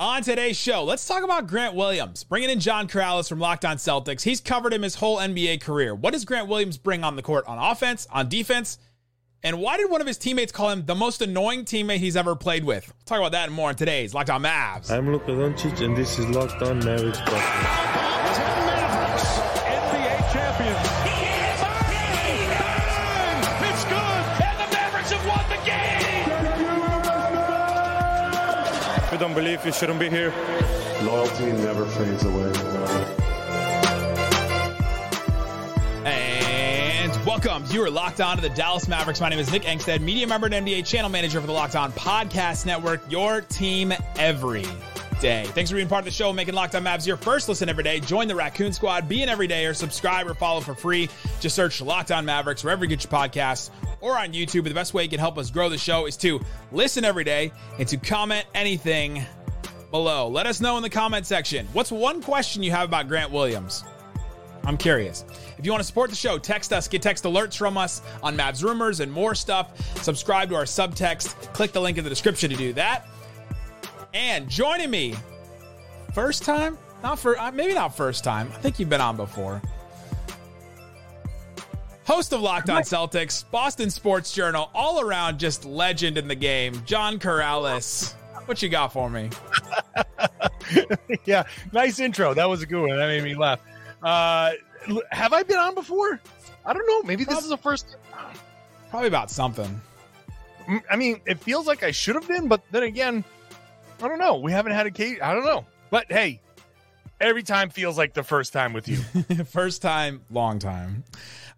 On today's show, let's talk about Grant Williams. Bringing in John Karalis from Locked On Celtics. He's covered him his whole NBA career. What does Grant Williams bring on the court on offense, on defense? And why did one of his teammates call him the most annoying teammate he's ever played with? We'll talk about that and more on today's Locked On Mavs. I'm Luka Doncic, and this is Locked On Mavericks. You don't believe, you shouldn't be here. Loyalty never fades away. And welcome. You are locked on to the Dallas Mavericks. My name is Nick Angstadt, media member and NBA channel manager for the Locked On Podcast Network, your team every day. Thanks for being part of the show, making Locked On Mavs your first listen every day. Join the Raccoon Squad, be an everyday or subscribe or follow for free. Just search Locked On Mavericks wherever you get your podcasts or on YouTube. The best way you can help us grow the show is to listen every day and to comment anything below. Let us know in the comment section. What's one question you have about Grant Williams? I'm curious. If you want to support the show, text us, get text alerts from us on Mavs rumors and more stuff. Subscribe to our subtext. Click the link in the description to do that. And joining me, first time, not for uh, maybe not first time. I think you've been on before. Host of Locked On Celtics, Boston Sports Journal, all around just legend in the game, John Karalis. What you got for me? yeah, nice intro. That was a good one. That made me laugh. Uh, have I been on before? I don't know. Maybe this is the first. Probably about something. Mm, I mean, it feels like I should have been, but then again, I don't know. We haven't had a case. I don't know. But hey, every time feels like the first time with you. First time, long time.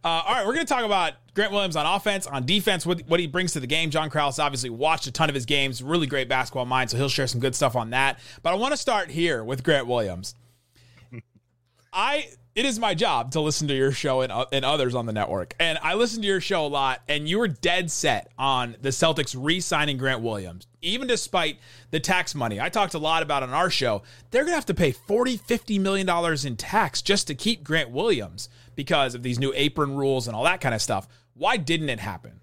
Uh, all right, we're going to talk about Grant Williams on offense, on defense, what, what he brings to the game. John Karalis obviously watched a ton of his games, really great basketball mind, so he'll share some good stuff on that. But I want to start here with Grant Williams. I it is my job to listen to your show and, uh, and others on the network, and I listen to your show a lot. And you were dead set on the Celtics re-signing Grant Williams, even despite the tax money. I talked a lot about on our show. They're gonna have to pay $40, $50 million in tax just to keep Grant Williams because of these new apron rules and all that kind of stuff. Why didn't it happen?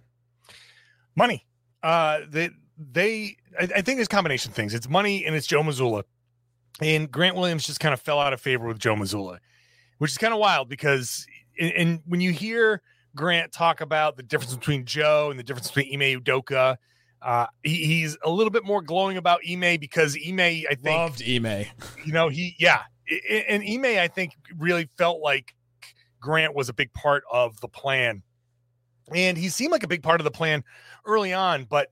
money. Uh, they they. I, I think there's combination things. It's money and it's Joe Mazzulla, and Grant Williams just kind of fell out of favor with Joe Mazzulla, which is kind of wild because and, when you hear Grant talk about the difference between Joe and the difference between Ime Udoka. Uh, he, he's a little bit more glowing about Ime because Ime, I think, Loved Ime. you know, he, yeah. And Ime, I think, really felt like Grant was a big part of the plan. And he seemed like a big part of the plan early on. But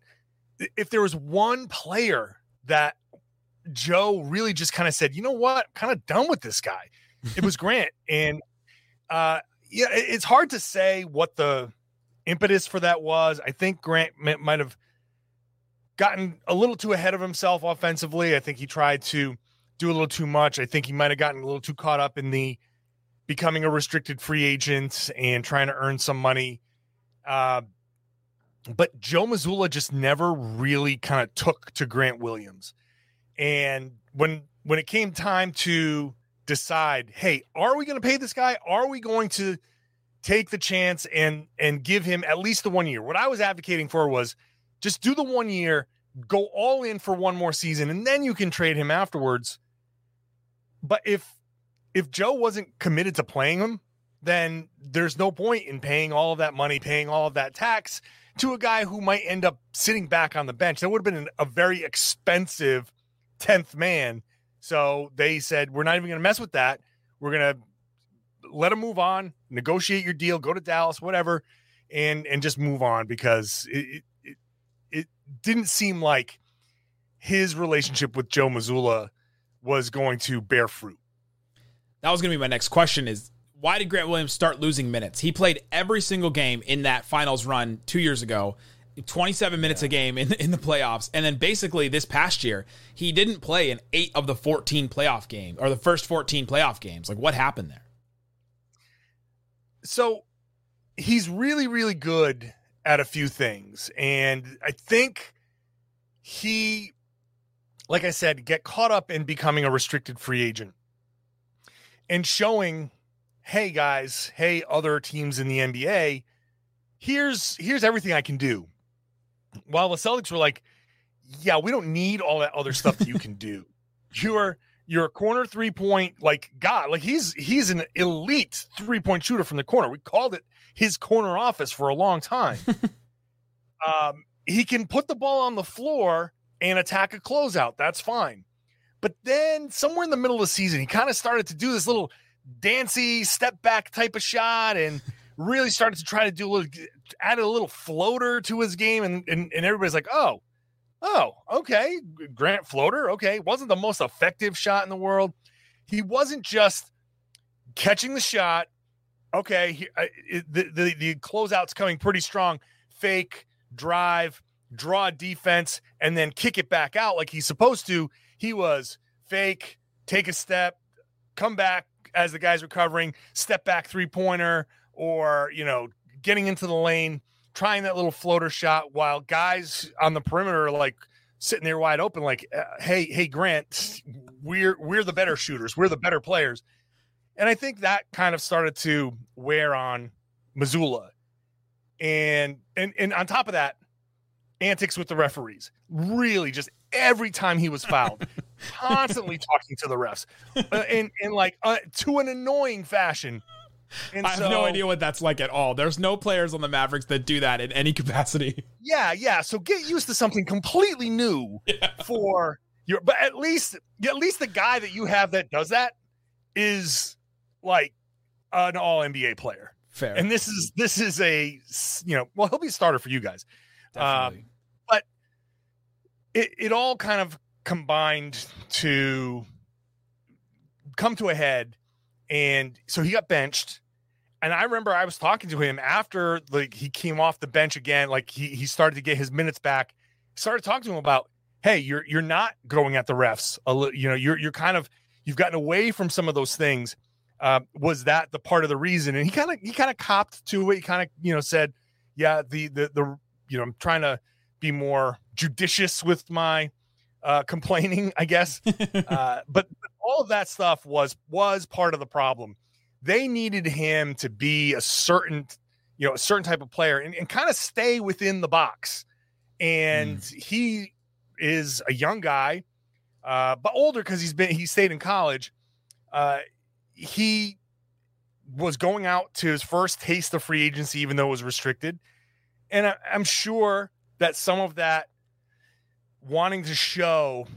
if there was one player that Joe really just kind of said, you know what, kind of done with this guy, it was Grant. And uh, yeah, it- it's hard to say what the impetus for that was. I think Grant mi- might have gotten a little too ahead of himself offensively. I think he tried to do a little too much. I think he might have gotten a little too caught up in the becoming a restricted free agent and trying to earn some money. Uh, but Joe Mazzulla just never really kind of took to Grant Williams. And when when it came time to decide, hey, are we going to pay this guy? Are we going to take the chance and and give him at least the one year? What I was advocating for was just do the one year, go all in for one more season, and then you can trade him afterwards. But if if Joe wasn't committed to playing him, then there's no point in paying all of that money, paying all of that tax to a guy who might end up sitting back on the bench. That would have been a very expensive 10th man. So they said, we're not even going to mess with that. We're going to let him move on, negotiate your deal, go to Dallas, whatever, and and just move on because it it, it didn't seem like his relationship with Joe Mazzulla was going to bear fruit. That was going to be my next question is why did Grant Williams start losing minutes? He played every single game in that finals run 2 years ago. 27 minutes a game in in the playoffs and then basically this past year he didn't play in 8 of the 14 playoff games or the first 14 playoff games. Like what happened there? so he's really really good at a few things and i think he like i said get caught up in becoming a restricted free agent and showing hey guys hey other teams in the nba here's here's everything i can do while the celtics were like yeah we don't need all that other stuff that you can do you're you're a corner three point like God. Like he's he's an elite three point shooter from the corner. We called it his corner office for a long time. um, he can put the ball on the floor and attack a closeout. That's fine. But then somewhere in the middle of the season, he kind of started to do this little dancy step back type of shot and really started to try to do a little add a little floater to his game and and, and everybody's like oh oh okay grant floater okay wasn't the most effective shot in the world. He wasn't just catching the shot okay he, uh, the, the the closeout's coming pretty strong fake drive draw defense and then kick it back out like he's supposed to. He was fake take a step come back as the guy's recovering, step back three pointer, or you know, getting into the lane, trying that little floater shot while guys on the perimeter are like sitting there wide open, like, uh, hey, hey, Grant, we're we're the better shooters, we're the better players. And I think that kind of started to wear on Mazzulla. And and and on top of that, antics with the referees. Really, just every time he was fouled, constantly talking to the refs, uh, in in like uh, to an annoying fashion. And I have so, no idea what that's like at all. There's no players on the Mavericks that do that in any capacity. Yeah, yeah. So get used to something completely new yeah. for your. But at least, at least the guy that you have that does that is like an All NBA player. Fair. And this is this is a you know well he'll be a starter for you guys. Um, but it, it all kind of combined to come to a head. And so he got benched. And I remember I was talking to him after like he came off the bench again, like he he started to get his minutes back. Started talking to him about, hey, you're you're not going at the refs. A little, you know, you're you're kind of you've gotten away from some of those things. Uh, was that the part of the reason? And he kind of he kind of copped to it. He kind of you know said, yeah, the the the you know, I'm trying to be more judicious with my uh, complaining, I guess. uh, but all of that stuff was was part of the problem. They needed him to be a certain, you know, a certain type of player and, and kind of stay within the box. And mm. he is a young guy, uh, but older because he's been he stayed in college. Uh, he was going out to his first taste of free agency, even though it was restricted and I, I'm sure that some of that wanting to show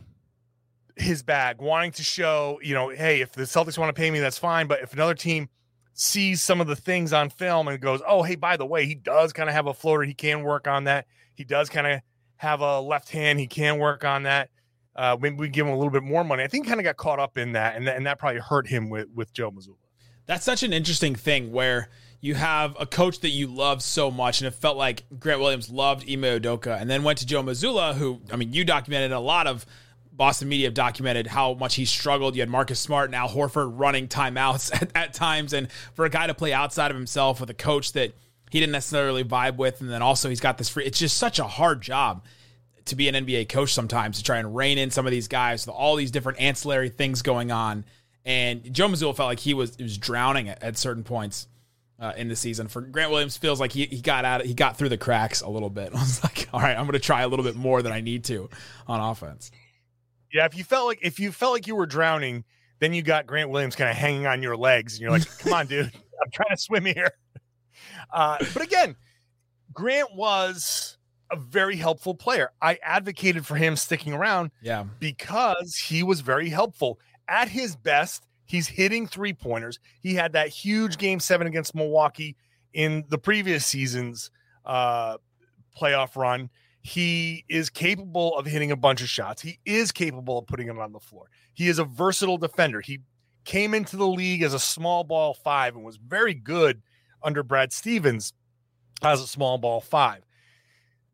his bag, wanting to show, you know, hey, if the Celtics want to pay me, that's fine. But if another team sees some of the things on film and goes, oh, hey, by the way, he does kind of have a floater, he can work on that. He does kind of have a left hand, he can work on that. Uh, maybe we give him a little bit more money. I think kind of got caught up in that, and, th- and that probably hurt him with with Joe Mazzulla. That's such an interesting thing where you have a coach that you love so much, and it felt like Grant Williams loved Ime Udoka, and then went to Joe Mazzulla, who I mean, you documented a lot of Boston media have documented how much he struggled. You had Marcus Smart and Al Horford running timeouts at, at times, and for a guy to play outside of himself with a coach that he didn't necessarily vibe with, and then also he's got this free. It's just such a hard job to be an NBA coach sometimes to try and rein in some of these guys with all these different ancillary things going on. And Joe Mazzulla felt like he was he was drowning at, at certain points uh, in the season. For Grant Williams, feels like he, he got out, he got through the cracks a little bit. I was like, all right, I'm going to try a little bit more than I need to on offense. Yeah, if you felt like if you felt like you were drowning, then you got Grant Williams kind of hanging on your legs, and you're like, come on, dude, I'm trying to swim here. Uh, but again, Grant was a very helpful player. I advocated for him sticking around, yeah, because he was very helpful at his best He's hitting three pointers. He had that huge game seven against Milwaukee in the previous season's uh, playoff run. He is capable of hitting a bunch of shots. He is capable of putting them on the floor. He is a versatile defender. He came into the league as a small ball five and was very good under Brad Stevens as a small ball five.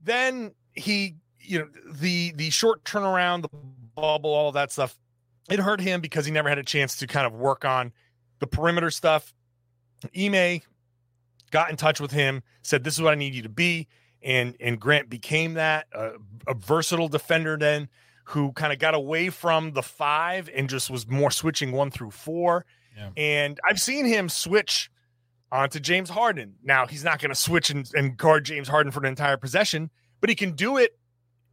Then he, you know, the the short turnaround, the bubble, all that stuff it hurt him because he never had a chance to kind of work on the perimeter stuff. Ime got in touch with him, said, This is what I need you to be. And, and Grant became that uh, a versatile defender then who kind of got away from the five and just was more switching one through four. Yeah. And I've seen him switch onto James Harden. Now, he's not going to switch and, and guard James Harden for an entire possession, but he can do it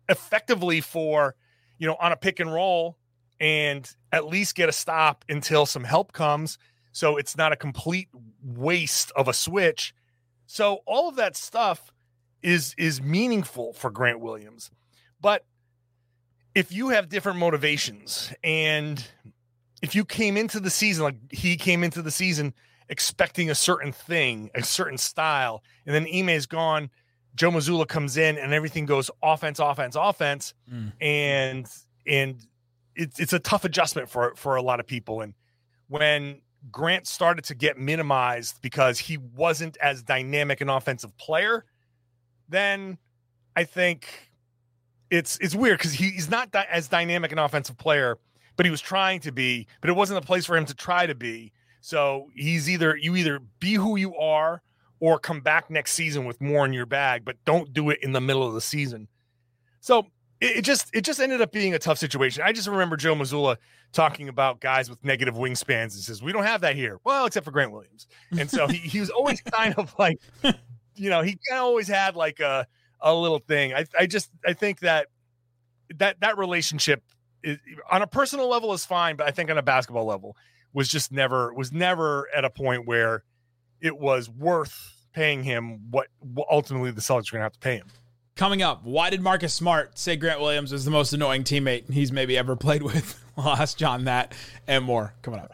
effectively for, you know, on a pick and roll and at least get a stop until some help comes. So it's not a complete waste of a switch. So all of that stuff is is meaningful for Grant Williams. But if you have different motivations and if you came into the season like he came into the season expecting a certain thing, a certain style, and then Ime is gone, Joe Mazzulla comes in and everything goes offense, offense, offense, Mm. and and it's it's a tough adjustment for for a lot of people. And when Grant started to get minimized because he wasn't as dynamic an offensive player, then I think it's it's weird because he's not di- as dynamic an offensive player, but he was trying to be, but it wasn't a place for him to try to be. So he's either you either be who you are or come back next season with more in your bag, but don't do it in the middle of the season. So it, it just it just ended up being a tough situation. I just remember Joe Mazzulla talking about guys with negative wingspans and says, We don't have that here. Well, except for Grant Williams. And so he, he was always kind of like, you know, he kind of always had like a a little thing. I I just I think that that that relationship is, on a personal level is fine, but I think on a basketball level was just never was never at a point where it was worth paying him what, ultimately the Celtics are going to have to pay him. Coming up, why did Marcus Smart say Grant Williams was the most annoying teammate he's maybe ever played with? We'll ask John that and more coming up.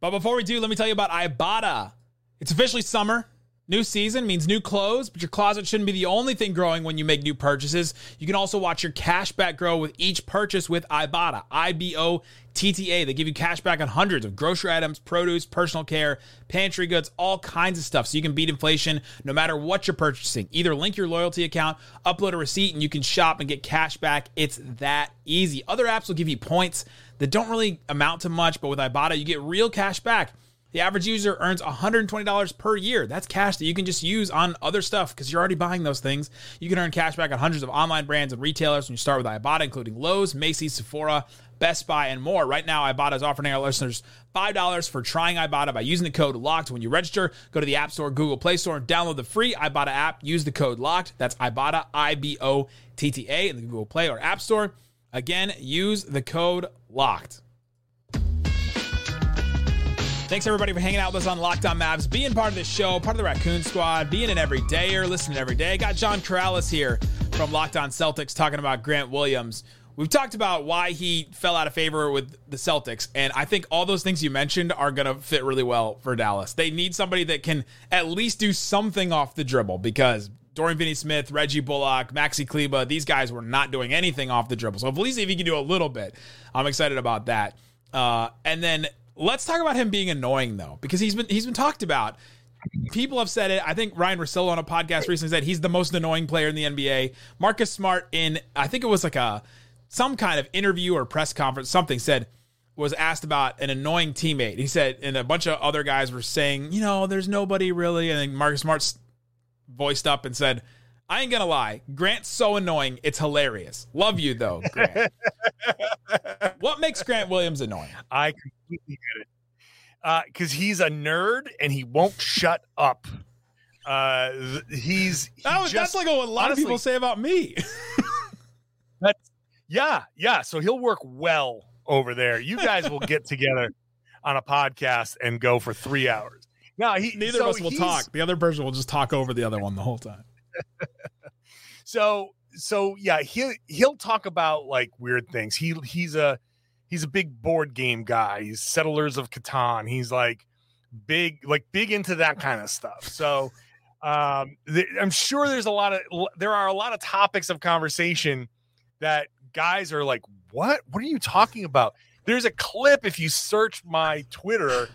But before we do, let me tell you about Ibotta. It's officially summer. New season means new clothes, but your closet shouldn't be the only thing growing when you make new purchases. You can also watch your cash back grow with each purchase with Ibotta. I B O T T A. They give you cash back on hundreds of grocery items, produce, personal care, pantry goods, all kinds of stuff so you can beat inflation no matter what you're purchasing. Either link your loyalty account, upload a receipt, and you can shop and get cash back. It's that easy. Other apps will give you points that don't really amount to much, but with Ibotta, you get real cash back. The average user earns $120 per year. That's cash that you can just use on other stuff because you're already buying those things. You can earn cash back on hundreds of online brands and retailers when you start with Ibotta, including Lowe's, Macy's, Sephora, Best Buy, and more. Right now, Ibotta is offering our listeners $5 for trying Ibotta by using the code LOCKED. When you register, go to the App Store, Google Play Store, and download the free Ibotta app. Use the code LOCKED. That's Ibotta, I B O T T A, in the Google Play or App Store. Again, use the code LOCKED. Thanks everybody for hanging out with us on Locked On being part of this show, part of the Raccoon Squad, being an everydayer, listening every day. Got John Karalis here from Locked On Celtics talking about Grant Williams. We've talked about why he fell out of favor with the Celtics, and I think all those things you mentioned are going to fit really well for Dallas. They need somebody that can at least do something off the dribble because Dorian Finney Smith, Reggie Bullock, Maxi Kleber, these guys were not doing anything off the dribble. So at least if he can do a little bit, I'm excited about that. Uh, and then let's talk about him being annoying though, because he's been he's been talked about. People have said it. I think Ryan Russillo on a podcast recently said he's the most annoying player in the NBA. Marcus Smart in I think it was like a some kind of interview or press conference, something said was asked about an annoying teammate. He said, and a bunch of other guys were saying, you know, there's nobody really. And then Marcus Smart voiced up and said, I ain't gonna lie, Grant's so annoying, it's hilarious. Love you though, Grant. what makes Grant Williams annoying? I completely get it. Because he's a nerd and he won't shut up. Uh, he's he Oh, just- that's like what a lot honestly- of people say about me. That's yeah, yeah. So he'll work well over there. You guys will get together on a podcast and go for three hours. Now he Neither so of us will talk. The other person will just talk over the other one the whole time. So so yeah, he he'll talk about like weird things. He he's a he's a big board game guy. He's settlers of Catan. He's like big like big into that kind of stuff. So um th- I'm sure there's a lot of there are a lot of topics of conversation that guys are like, "What? What are you talking about?" There's a clip if you search my Twitter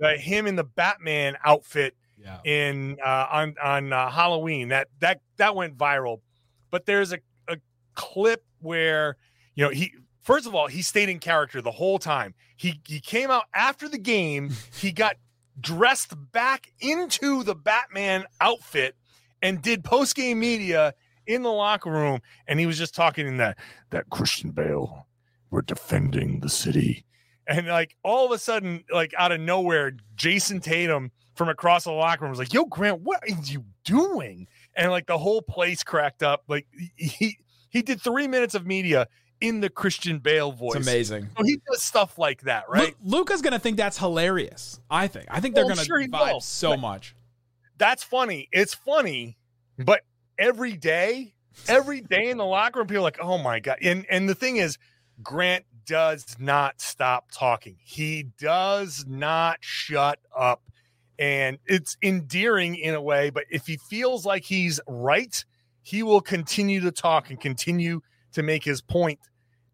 that him in the Batman outfit Yeah. in uh, on on uh, Halloween. That that that went viral. But there's a, a clip where you know he first of all he stayed in character the whole time. He he came out after the game. He got dressed back into the Batman outfit and did post game media in the locker room. And he was just talking in that that Christian Bale. We're defending the city. And like all of a sudden, like out of nowhere, Jayson Tatum from across the locker room was like, "Yo, Grant, what are you doing?" And like the whole place cracked up. Like he he did three minutes of media in the Christian Bale voice. It's amazing. So he does stuff like that, right? Lu- Luka's gonna think that's hilarious. I think. I think they're gonna sure vibe will, so but- much. That's funny. It's funny, but every day, every day in the locker room, people are like, "Oh my god!" And and the thing is, Grant does not stop talking. He does not shut up, and it's endearing in a way. But if he feels like he's right, he will continue to talk and continue to make his point,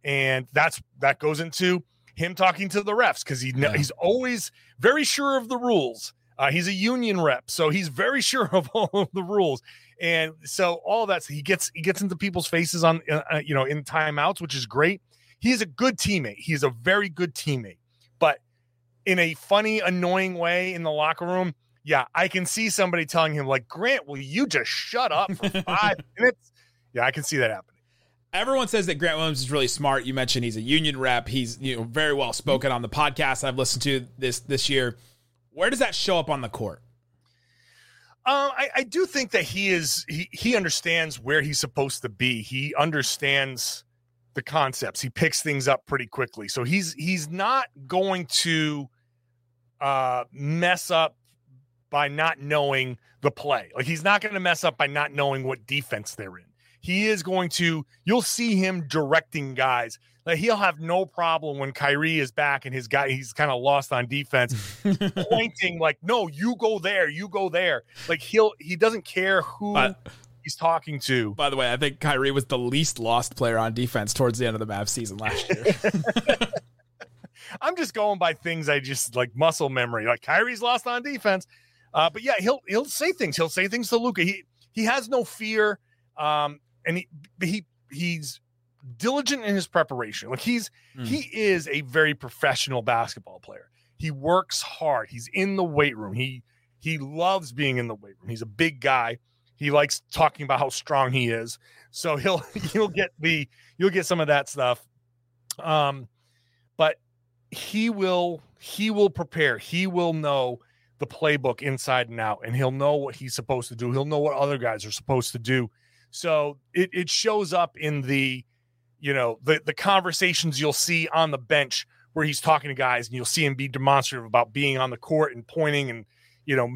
and that's that goes into him talking to the refs because he Yeah. he's always very sure of the rules. Uh, he's a union rep, so he's very sure of all of the rules, and so all that he gets he gets into people's faces on uh, uh, you know in timeouts, which is great. He's a good teammate. He's a very good teammate, in a funny, annoying way in the locker room. Yeah, I can see somebody telling him like, "Grant, will you just shut up for five minutes?" Yeah, I can see that happening. Everyone says that Grant Williams is really smart. You mentioned he's a union rep. He's you know very well spoken on the podcast I've listened to this this year. Where does that show up on the court? Uh, I, I do think that he is he he understands where he's supposed to be. He understands the concepts. He picks things up pretty quickly. So he's he's not going to uh mess up by not knowing the play. Like he's not going to mess up by not knowing what defense they're in. He is going to you'll see him directing guys. Like he'll have no problem when Kyrie is back and his guy he's kind of lost on defense pointing like no you go there you go there like he'll he doesn't care who But- he's talking to. By the way, I think Kyrie was the least lost player on defense towards the end of the Mavs season last year. i'm just going by things i just like muscle memory. Like kyrie's lost on defense. Uh but yeah he'll he'll say things. He'll say things to luka he he has no fear um and he he he's diligent in his preparation. Like he's Mm. he is a very professional basketball player. He works hard. He's in the weight room. He he loves being in the weight room. He's a big guy he likes talking about how strong he is. So he'll he'll get the you'll get some of that stuff. Um but he will he will prepare. He will know the playbook inside and out and he'll know what he's supposed to do. He'll know what other guys are supposed to do. So it, it shows up in the you know the the conversations you'll see on the bench where he's talking to guys and you'll see him be demonstrative about being on the court and pointing and you know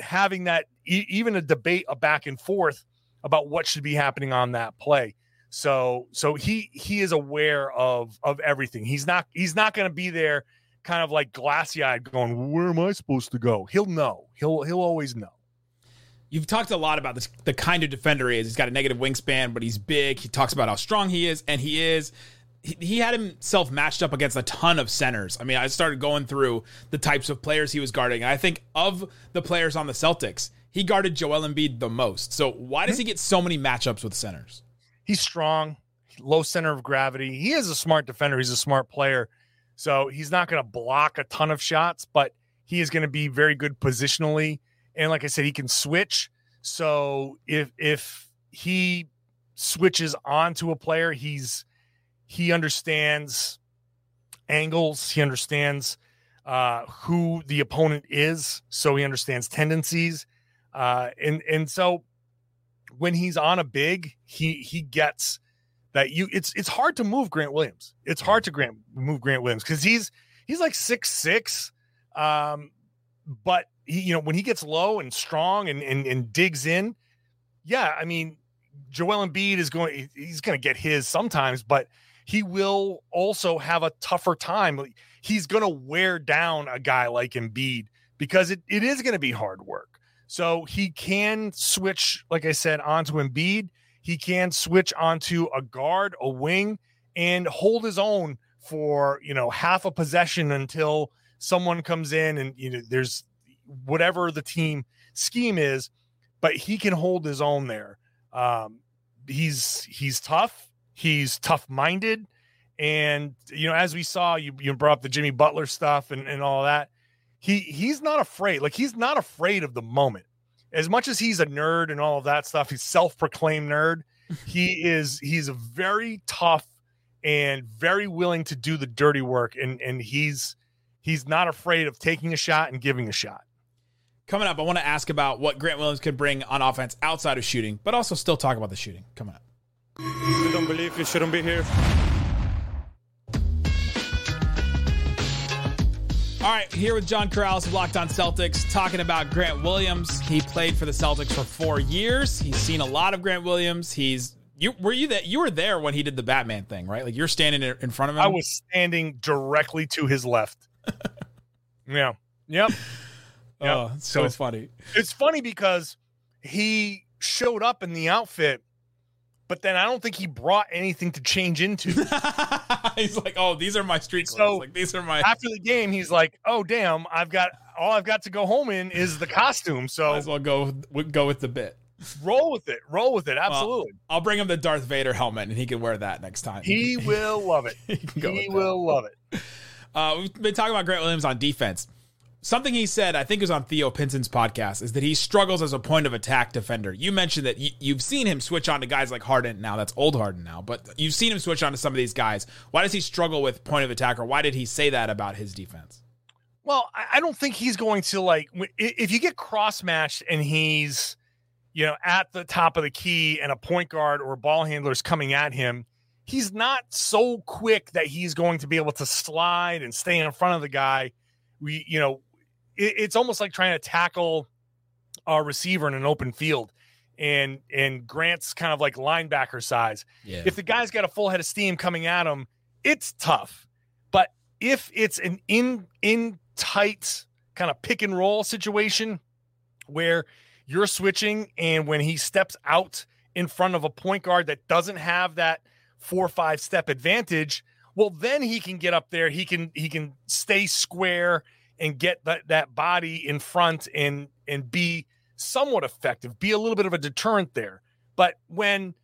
having that e- even a debate a back and forth about what should be happening on that play so so he he is aware of of everything he's not he's not going to be there kind of like glassy eyed going where am i supposed to go he'll know he'll he'll always know You've talked a lot about this, the kind of defender he is. He's got a negative wingspan, but he's big. He talks about how strong he is, and he is. He, he had himself matched up against a ton of centers. I mean, I started going through the types of players he was guarding, and I think of the players on the Celtics, he guarded Joel Embiid the most. So why does he get so many matchups with centers? he's strong, low center of gravity. He is a smart defender. He's a smart player. So he's not going to block a ton of shots, but he is going to be very good positionally. And like I said, he can switch. So if if he switches onto a player, he's he understands angles. He understands uh, who the opponent is. So he understands tendencies. Uh, and and so when he's on a big, he he gets that you it's it's hard to move Grant Williams. It's hard to Grant move Grant Williams because he's he's like six six. Um, but he, you know, when he gets low and strong and and, and digs in, yeah, I mean, Joel Embiid is going he's gonna get his sometimes, but he will also have a tougher time. He's gonna wear down a guy like Embiid because it, it is gonna be hard work. So he can switch, like I said, onto Embiid. He can switch onto a guard, a wing, and hold his own for you know half a possession until someone comes in and you know there's whatever the team scheme is, but he can hold his own there. Um, he's he's tough. He's tough minded, and you know as we saw, you you brought up the Jimmy Butler stuff and and all that. He he's not afraid like he's not afraid of the moment. As much as he's a nerd and all of that stuff he's self-proclaimed nerd he is he's a very tough and very willing to do the dirty work. And and he's he's not afraid of taking a shot and giving a shot. Coming up, I want to ask about what Grant Williams could bring on offense outside of shooting, but also still talk about the shooting. Coming up. I don't believe, you shouldn't be here. All right, here with John Karalis of Locked On Celtics, talking about Grant Williams. He played for the Celtics for four years. He's seen a lot of Grant Williams. He's you were you that you were there when he did the Batman thing, right? Like you're standing in front of him. I was standing directly to his left. yeah. Yep. Yeah. Oh, so, so funny. It's funny because he showed up in the outfit but then I don't think he brought anything to change into. He's like, oh, these are my street clothes. So- like these are my. After the game, he's like, "Oh damn, I've got all I've got to go home in is the costume." Might So as well go with, go with the bit. roll with it, roll with it. Absolutely, I'll bring him the Darth Vader helmet, and he can wear that next time. he will love it. he he with that. will love it. Uh, we've been talking about Grant Williams on defense. Something he said, I think it was on Theo Pinson's podcast, is that he struggles as a point of attack defender. You mentioned that you, you've seen him switch on to guys like Harden now. That's old Harden now, but you've seen him switch on to some of these guys. Why does he struggle with point of attack, or why did he say that about his defense? Well, I don't think he's going to like if you get cross matched and he's you know at the top of the key and a point guard or ball handler is coming at him, he's not so quick that he's going to be able to slide and stay in front of the guy. We you know it, it's almost like trying to tackle a receiver in an open field. And and Grant's kind of like linebacker size Yeah. if the guy's got a full head of steam coming at him, it's tough. But if it's an in in tight kind of pick and roll situation where you're switching and when he steps out in front of a point guard that doesn't have that four or five step advantage, well then he can get up there, he can he can stay square and get that that body in front and and be somewhat effective, be a little bit of a deterrent there. But when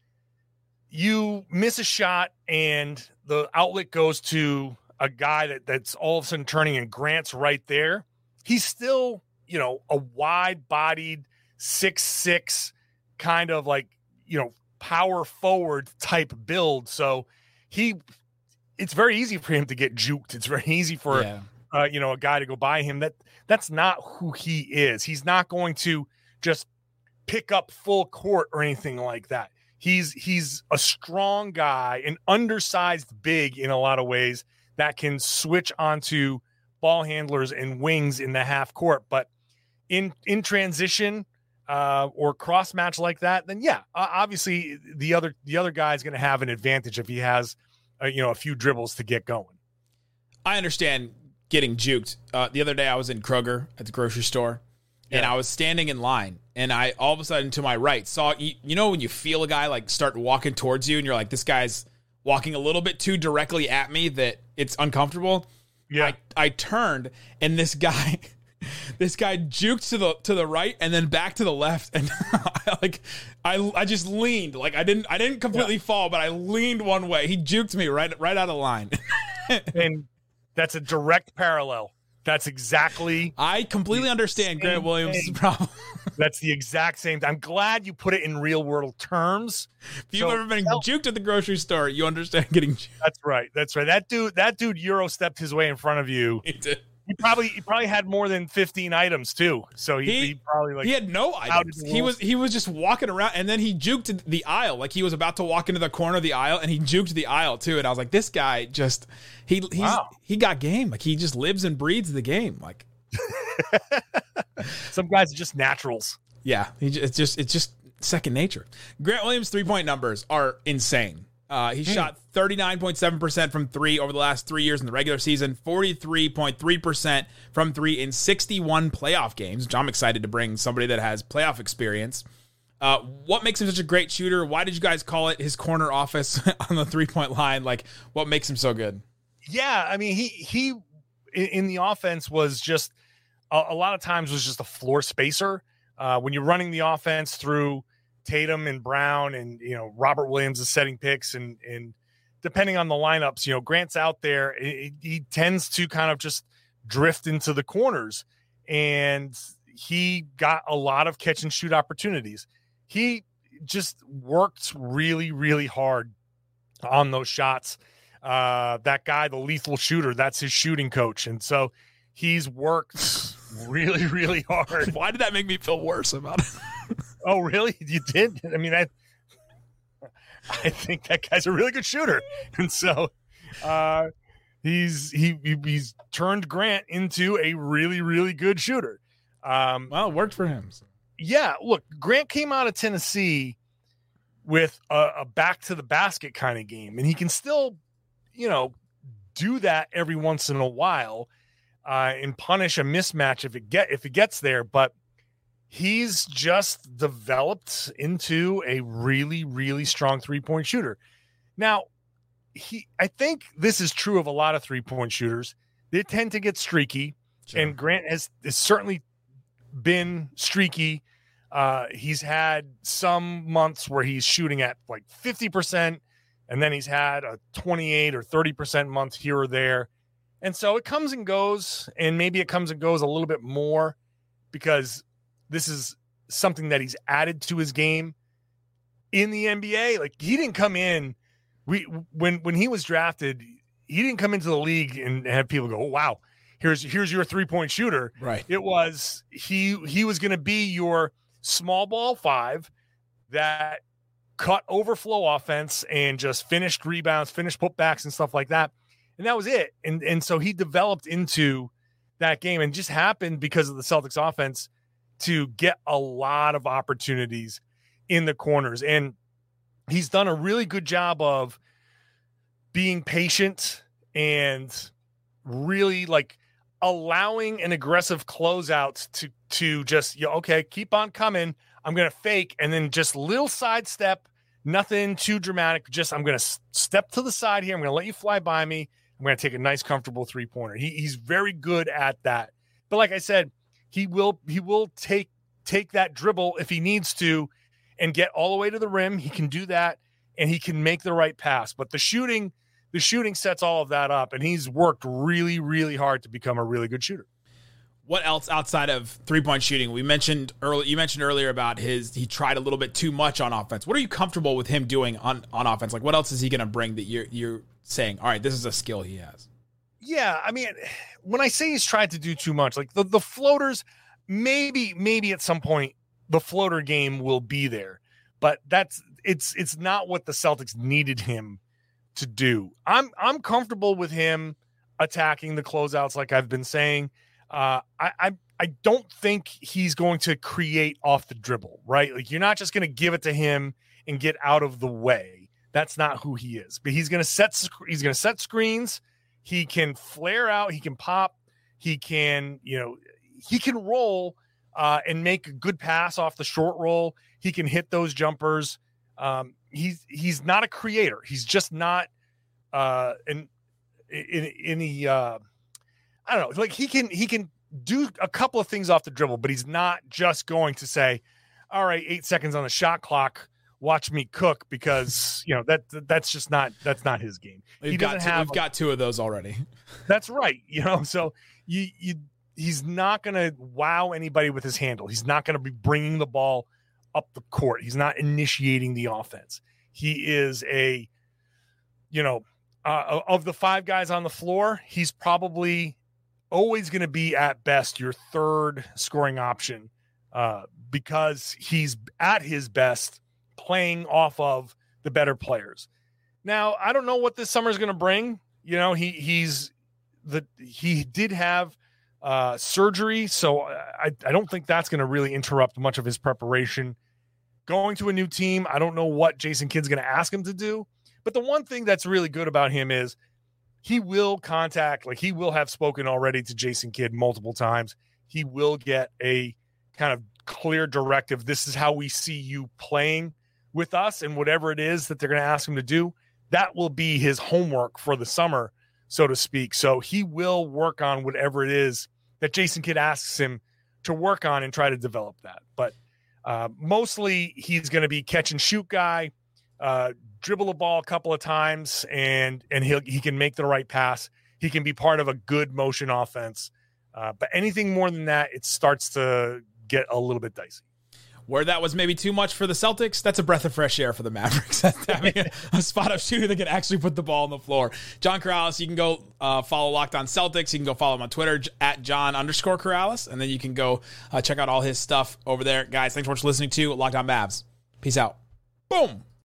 you miss a shot and the outlet goes to a guy that, that's all of a sudden turning and Grant's right there, he's still, you know, a wide bodied six six kind of like, you know, power forward type build. So he it's very easy for him to get juked. It's very easy for yeah. Uh, you know, a guy to go buy him. That that's not who he is. He's not going to just pick up full court or anything like that. He's he's a strong guy, an undersized big in a lot of ways that can switch onto ball handlers and wings in the half court. But in in transition uh, or cross match like that, then yeah, obviously the other the other guy is going to have an advantage if he has uh, you know a few dribbles to get going. I understand getting juked. Uh, the other day, I was in Kroger at the grocery store, and I was standing in line, and I all of a sudden to my right saw you, you know when you feel a guy like start walking towards you, and you're like, this guy's walking a little bit too directly at me that it's uncomfortable. Yeah. I, I turned, and this guy. This guy juked to the to the right and then back to the left, and I, like I I just leaned like I didn't I didn't completely fall, but I leaned one way. He juked me right right out of line. and that's a direct parallel. That's exactly I completely understand Grant Williams' thing. problem. that's the exact same. I'm glad you put it in real world terms. if you've So, ever been juked at the grocery store, you understand getting juked. That's right. That's right. That dude. That dude Euro stepped his way in front of you. He, did. He probably he probably had more than 15 items too. So he, He- he, probably like he had no items. He was he was just walking around, and then he juked the aisle like he was about to walk into the corner of the aisle, and he juked the aisle too. And I was like, this guy just he he's Wow. he got game. Like he just lives and breathes the game. Like some guys are just naturals. Yeah, he, it's just it's just second nature. Grant Williams' three point numbers are insane. Uh, he shot point seven percent from three over the last three years in the regular season, forty three point three percent from three in sixty one playoff games. Which I'm excited to bring somebody that has playoff experience. Uh, what makes him such a great shooter? Why did you guys call it his corner office on the three point line? Like, what makes him so good? Yeah, I mean he he in, in the offense was just a, a lot of times was just a floor spacer. Uh, when you're running the offense through Tatum and Brown and you know Robert Williams is setting picks and and depending on the lineups, you know Grant's out there. He, he tends to kind of just drift into the corners, and he got a lot of catch and shoot opportunities. He just worked really really hard on those shots uh that guy the lethal shooter that's his shooting coach and so he's worked really really hard Why did that make me feel worse about it? Oh really you did i mean i i think that guy's a really good shooter and so uh he's he, he he's turned Grant into a really really good shooter. Um, well, it worked for him. So. Yeah, look, Grant came out of Tennessee with a, a back to the basket kind of game, and he can still, you know, do that every once in a while uh, and punish a mismatch if it get if it gets there. But he's just developed into a really really strong three point shooter. Now, he I think this is true of a lot of three point shooters. They tend to get streaky, sure. and Grant has, has certainly been streaky. Uh, he's had some months where he's shooting at like 50%, and then he's had a 28 or 30% month here or there. And so it comes and goes, and maybe it comes and goes a little bit more because this is something that he's added to his game in the NBA. Like he didn't come in we when when he was drafted, he didn't come into the league and have people go, oh, "Wow, here's here's your three point shooter." Right. It was he he was going to be your small ball five that cut overflow offense and just finished rebounds, finished putbacks and stuff like that. And that was it. And and so he developed into that game and just happened because of the Celtics offense to get a lot of opportunities in the corners. And he's done a really good job of being patient and really like allowing an aggressive closeout to to just you know, okay keep on coming. I'm gonna fake and then just little sidestep nothing too dramatic just i'm gonna step to the side here. I'm gonna let you fly by me. I'm gonna take a nice comfortable three pointer he, he's very good at that. But like i said he will he will take take that dribble if he needs to and get all the way to the rim. He can do that and he can make the right pass. But the shooting, the shooting sets all of that up. And he's worked really, really hard to become a really good shooter. What else outside of three point shooting? We mentioned early. You mentioned earlier about his. He tried a little bit too much on offense. What are you comfortable with him doing on on offense? Like, what else is he going to bring that you're you're saying? All right, this is a skill he has. Yeah, I mean, when I say he's tried to do too much, like the the floaters, maybe maybe at some point the floater game will be there. But that's it's it's not what the Celtics needed him to do. I'm I'm comfortable with him attacking the closeouts like I've been saying. Uh, I, I I don't think he's going to create off the dribble, right? Like you're not just going to give it to him and get out of the way. That's not who he is. But he's going to set he's going to set screens. He can flare out. He can pop. He can you know he can roll uh, and make a good pass off the short roll. He can hit those jumpers. Um, he's he's not a creator. He's just not uh, in in any uh, I don't know. Like he can he can do a couple of things off the dribble, but he's not just going to say, "All right, eight seconds on the shot clock." Watch me cook because you know that that's just not that's not his game. We've got two, we've got two of those already. That's right. You know, so you you he's not going to wow anybody with his handle. He's not going to be bringing the ball up the court. He's not initiating the offense. He is a, you know, uh, of the five guys on the floor, he's probably always going to be at best your third scoring option uh, because he's at his best playing off of the better players. Now, I don't know what this summer is going to bring. You know, he he's the he did have uh, surgery. So I, I don't think that's going to really interrupt much of his preparation. Going to a new team, I don't know what Jason Kidd's going to ask him to do. But the one thing that's really good about him is he will contact, like he will have spoken already to Jason Kidd multiple times. He will get a kind of clear directive. This is how we see you playing with us, and whatever it is that they're going to ask him to do, that will be his homework for the summer so to speak. So he will work on whatever it is that Jason Kidd asks him to work on and try to develop that. But uh, mostly he's going to be catch and shoot guy, uh, dribble a ball a couple of times, and and he he can make the right pass. He can be part of a good motion offense. Uh, but anything more than that, it starts to get a little bit dicey where that was maybe too much for the Celtics, that's a breath of fresh air for the Mavericks. having a, a, spot up shooter that can actually put the ball on the floor. John Karalis, you can go uh, follow Locked On Celtics. You can go follow him on Twitter at John underscore Karalis, and then you can go uh, check out all his stuff over there. Guys, thanks so much for listening to Locked On Mavs. Peace out. Boom.